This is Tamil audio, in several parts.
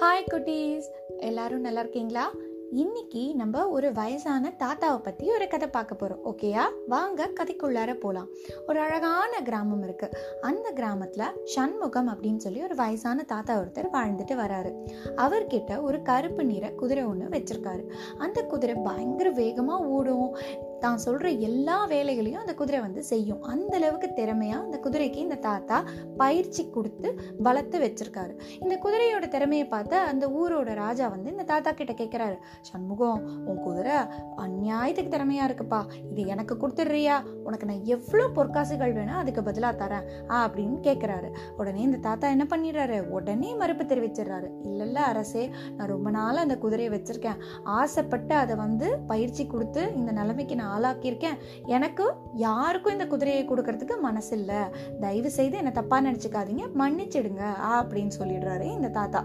ஹாய் குட்டீஸ். எல்லாரும் நல்லா இருக்கீங்களா? இன்னைக்கு நம்ம ஒரு வயசான தாத்தாவை பற்றி ஒரு கதை பார்க்க போகிறோம் ஓகேயா வாங்க கதைக்குள்ளார போகலாம் ஒரு அழகான கிராமம் இருக்கு. அந்த கிராமத்தில் சண்முகம் அப்படின்னு சொல்லி ஒரு வயசான தாத்தா ஒருத்தர் வாழ்ந்துட்டு வராரு. அவர்கிட்ட ஒரு கருப்பு நிற குதிரை ஒன்று வச்சிருக்காரு. அந்த குதிரை பயங்கர வேகமாக ஓடும். தான் சொல்கிற எல்லா வேலைகளையும் அந்த குதிரை வந்து செய்யும். அந்த அளவுக்கு திறமையாக அந்த குதிரைக்கு இந்த தாத்தா பயிற்சி கொடுத்து வளர்த்து வச்சிருக்காரு. இந்த குதிரையோட திறமையை பார்த்து அந்த ஊரோட ராஜா வந்து இந்த தாத்தா கிட்ட கேட்குறாரு சண்முகம் உன் குதிரை அந்நியாயத்துக்கு திறமையாக இருக்குப்பா. இது எனக்கு கொடுத்துட்றியா? உனக்கு நான் எவ்வளோ பொற்காசுகள் வேணால் அதுக்கு பதிலாக தரேன் ஆ அப்படின்னு கேட்குறாரு உடனே இந்த தாத்தா என்ன பண்ணிடுறாரு? உடனே மறுப்பு தெரிவிச்சிடுறாரு. இல்லைல்ல அரசே நான் ரொம்ப நாள் அந்த குதிரையை வச்சிருக்கேன். ஆசைப்பட்டு அதை வந்து பயிற்சி கொடுத்து இந்த நிலைமைக்கு நான் ஆளாக்கியிருக்கேன். எனக்கு யாருக்கும் இந்த குதிரையை கொடுக்கறதுக்கு மனசில்லை. தயவு செய்து என்னை தப்பாக நினச்சிக்காதீங்க. மன்னிச்சிடுங்க அப்படின்னு சொல்லிடுறாரு இந்த தாத்தா.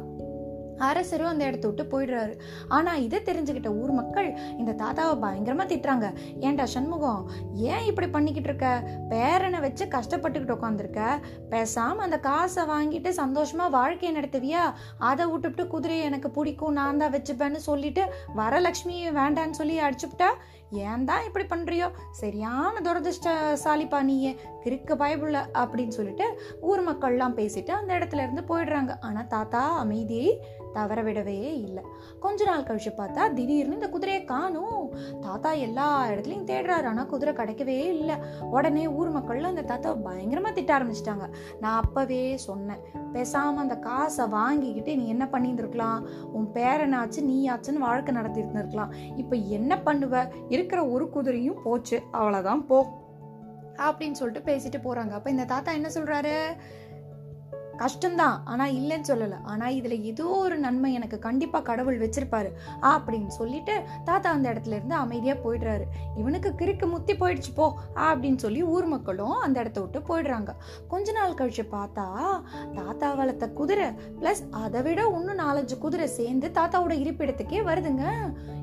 அரசரும் அந்த இடத்த விட்டு போயிடுறாரு. ஆனா இதை தெரிஞ்சுக்கிட்ட ஊர் மக்கள் இந்த தாத்தாவை பயங்கரமா திட்டுறாங்க. ஏன்டா சண்முகம் ஏன் இப்படி பண்ணிக்கிட்டு இருக்க? பேரனை வச்சு கஷ்டப்பட்டுக்கிட்டு உட்காந்துருக்க பேசாம அந்த காசை வாங்கிட்டு சந்தோஷமா வாழ்க்கையை நடத்துவியா? அதை விட்டுவிட்டு குதிரையை எனக்கு பிடிக்கும் நான் தான் வச்சுப்பேன்னு சொல்லிட்டு வரலட்சுமி வேண்டான்னு சொல்லி அடிச்சுப்பிட்டா? ஏன் தான் இப்படி பண்ணுறியோ சரியான துரதிருஷ்டசாலிப்பா நீயே. கிறுக்க பயபுள்ள அப்படின்னு சொல்லிட்டு ஊர் மக்கள்லாம் பேசிட்டு அந்த இடத்துல இருந்து போயிடுறாங்க. ஆனால் தாத்தா அமைதியை தவற விடவே இல்லை. கொஞ்ச நாள் கழிச்சு பார்த்தா திடீர்னு இந்த குதிரையை காணும். தாத்தா எல்லா இடத்துலையும் தேடுறாரு. ஆனால் குதிரை கிடைக்கவே இல்லை. உடனே ஊர் மக்கள்லாம் அந்த தாத்தா பயங்கரமாக திட்ட ஆரம்பிச்சிட்டாங்க. நான் அப்போவே சொன்னேன் பேசாமல் அந்த காசை வாங்கிக்கிட்டு நீ என்ன பண்ணியிருந்துருக்கலாம்? உன் பேரனாச்சு நீயாச்சுன்னு வாழ்க்கை நடத்தி இருந்திருக்கலாம் என்ன பண்ணுவ? இரு இருக்கிற ஒரு குதிரையும் போச்சு. அவ்வளவுதான் போ. அப்படின்னு சொல்லிட்டு பேசிட்டு போறாங்க. அப்ப இந்த தாத்தா என்ன சொல்றாரு? கஷ்டம்தான். ஆனால் இல்லைன்னு சொல்லலை. ஆனால் இதில் ஏதோ ஒரு நன்மை எனக்கு கண்டிப்பாக கடவுள் வச்சிருப்பாரு. அப்படின்னு சொல்லிட்டு தாத்தா அந்த இடத்துல இருந்து அமைதியாக போயிடுறாரு. இவனுக்கு கிறுக்கு முத்தி போயிடுச்சு போ அப்படின்னு சொல்லி ஊர் மக்களும் அந்த இடத்த விட்டு போயிடுறாங்க. கொஞ்ச நாள் கழிச்சு பார்த்தா தாத்தா வளர்த்த குதிரை ப்ளஸ் அதை விட இன்னும் நாலஞ்சு குதிரை சேர்ந்து தாத்தாவோட இருப்பிடத்துக்கே வருதுங்க.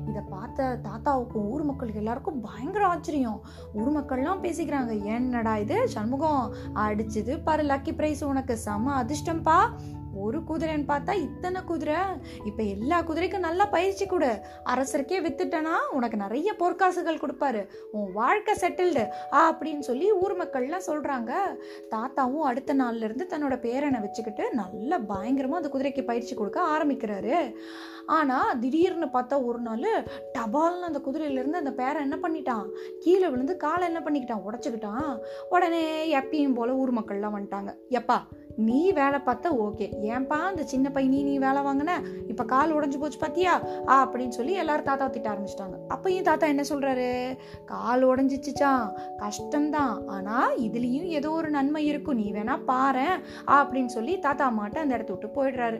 இதை பார்த்த தாத்தாவுக்கும் ஊர் மக்களுக்கு எல்லாருக்கும் பயங்கர ஆச்சரியம். ஊர் மக்கள்லாம் பேசிக்கிறாங்க என்னடா இது? சண்முகம் அடிச்சது பாரு லக்கி பிரைஸ் உனக்கு. செம அதிர்ஷ்டம்ப்பா ஒரு குதிரைன்னு பார்த்தா இத்தனை குதிரை. இப்போ எல்லா குதிரைக்கும் நல்லா பயிற்சி கொடு. அரசருக்கே வித்துட்டனா? உனக்கு நிறைய பொற்காசுகள் கொடுப்பாரு. உன் வாழ்க்கை செட்டில்டு ஆ அப்படின்னு சொல்லி ஊர் மக்கள்லாம் சொல்கிறாங்க தாத்தாவும் அடுத்த நாள்ல இருந்து தன்னோட பேரனை வச்சுக்கிட்டு நல்ல பயங்கரமாக அந்த குதிரைக்கு பயிற்சி கொடுக்க ஆரம்பிக்கிறாரு. ஆனால் திடீர்னு பார்த்தா ஒரு நாள் டபால்னு அந்த குதிரையிலேருந்து அந்த பேரை என்ன பண்ணிட்டான்? கீழே விழுந்து காலை என்ன பண்ணிக்கிட்டான்? உடச்சிக்கிட்டான். உடனே எப்பயும் போல் ஊர் மக்கள்லாம் வந்துட்டாங்க. எப்பா நீ வேலை பார்த்தா ஓகே. ஏன்பா அந்த சின்ன பையன் நீ நீ வேலை வாங்கின? இப்போ கால் உடஞ்சி போச்சு பார்த்தியா ஆ அப்படின்னு சொல்லி எல்லாரும் தாத்தா திட்ட ஆரம்பிச்சிட்டாங்க. அப்பயும் தாத்தா என்ன சொல்கிறாரு கால் உடஞ்சிச்சுச்சான் கஷ்டம்தான். ஆனால் இதுலேயும் ஏதோ ஒரு நன்மை இருக்கும். நீ வேணா பாரு அப்படின்னு சொல்லி தாத்தா அம்மாட்ட அந்த இடத்த விட்டு போயிடுறாரு.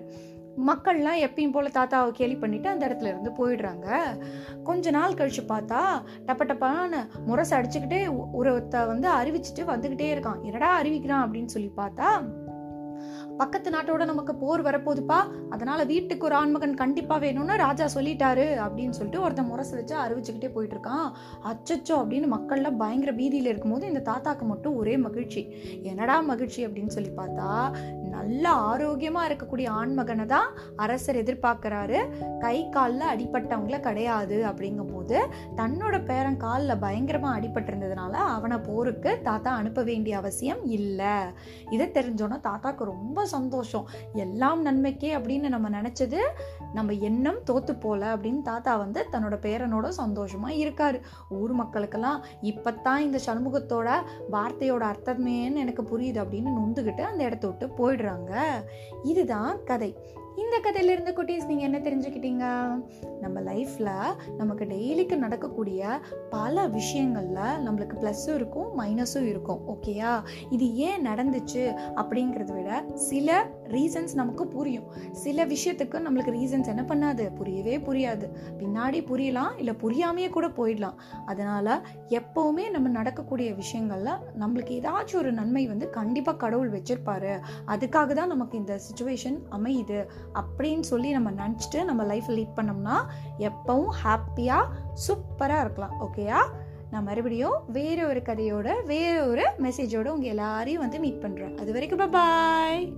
மக்கள்லாம் எப்பயும் போல தாத்தாவை கேலி பண்ணிட்டு அந்த இடத்துல இருந்து போயிடுறாங்க. கொஞ்ச நாள் கழிச்சு பார்த்தா டப்ப டப்பான முரசு அடிச்சுக்கிட்டே ஒருத்த வந்து அறிவிச்சிட்டு வந்துக்கிட்டே இருக்கான். என்னடா அறிவிக்கிறான் அப்படின்னு சொல்லி பார்த்தா பக்கத்து நாட்டோட நமக்கு போர் வரப்போகுதுப்பா. அதனால வீட்டுக்கு ஒரு ஆண்மகன் கண்டிப்பா வேணும்னு ராஜா சொல்லிட்டாரு அப்படின்னு சொல்லிட்டு ஒருத்தன் முரசு வச்சு அறிவிச்சுக்கிட்டே போயிட்டு இருக்கான் அச்சச்சோ அப்படின்னு மக்கள்லாம் பயங்கர பீதியில இருக்கும்போது இந்த தாத்தாக்கு மட்டும் ஒரே மகிழ்ச்சி. என்னடா மகிழ்ச்சி அப்படின்னு சொல்லி பார்த்தா நல்ல ஆரோக்கியமாக இருக்கக்கூடிய ஆண்மகனை தான் அரசர் எதிர்பார்க்குறாரு. கை காலில் அடிப்பட்டவங்கள கிடையாது அப்படிங்கும் போது தன்னோட பேரன் காலில் பயங்கரமாக அடிபட்டிருந்ததுனால அவனை போருக்கு தாத்தா அனுப்ப வேண்டிய அவசியம் இல்லை. இதை தெரிஞ்சோன்னா தாத்தாக்கு ரொம்ப சந்தோஷம். எல்லாம் நன்மைக்கே அப்படின்னு நம்ம நினச்சது நம்ம எண்ணம் தோத்து போல அப்படின்னு தாத்தா வந்து தன்னோட பேரனோட சந்தோஷமாக இருக்காரு. ஊர் மக்களுக்கெல்லாம் இப்போத்தான் இந்த சண்முகத்தோட வார்த்தையோட அர்த்தமேன்னு எனக்கு புரியுது அப்படின்னு நொந்துக்கிட்டு அந்த இடத்த விட்டு போயிடுறாங்க இதுதான் கதை. இந்த கதையிலேருந்து குட்டீஸ் நீங்கள் என்ன தெரிஞ்சுக்கிட்டீங்க? நம்ம லைஃப்பில் நமக்கு டெய்லிக்கு நடக்கக்கூடிய பல விஷயங்களில் நம்மளுக்கு ப்ளஸ்ஸும் இருக்கும் மைனஸும் இருக்கும். ஓகேயா? இது ஏன் நடந்துச்சு அப்படிங்கிறத விட சில ரீசன்ஸ் நமக்கு புரியும். சில விஷயத்துக்கு நம்மளுக்கு ரீசன்ஸ் என்ன பண்ணாது? புரியவே புரியாது. பின்னாடி புரியலாம் இல்லை புரியாமையே கூட போயிடலாம். அதனால் எப்போவுமே நம்ம நடக்கக்கூடிய விஷயங்களில் நம்மளுக்கு ஏதாச்சும் ஒரு நன்மை வந்து கண்டிப்பாக கடவுள் வச்சிருப்பாரு. அதுக்காக தான் நமக்கு இந்த சுச்சுவேஷன் அமையுது. அப்படின்னு சொல்லி நம்ம நினச்சிட்டு நம்ம லைஃப்பை லீட் பண்ணோம்னா எப்பவும் ஹாப்பியாக சூப்பராக இருக்கலாம் ஓகேயா நான் மறுபடியும் வேறு ஒரு கதையோட வேறு ஒரு மெசேஜோட உங்கள் எல்லாரையும் வந்து மீட் பண்ணுறேன் அது வரைக்கும் பாய்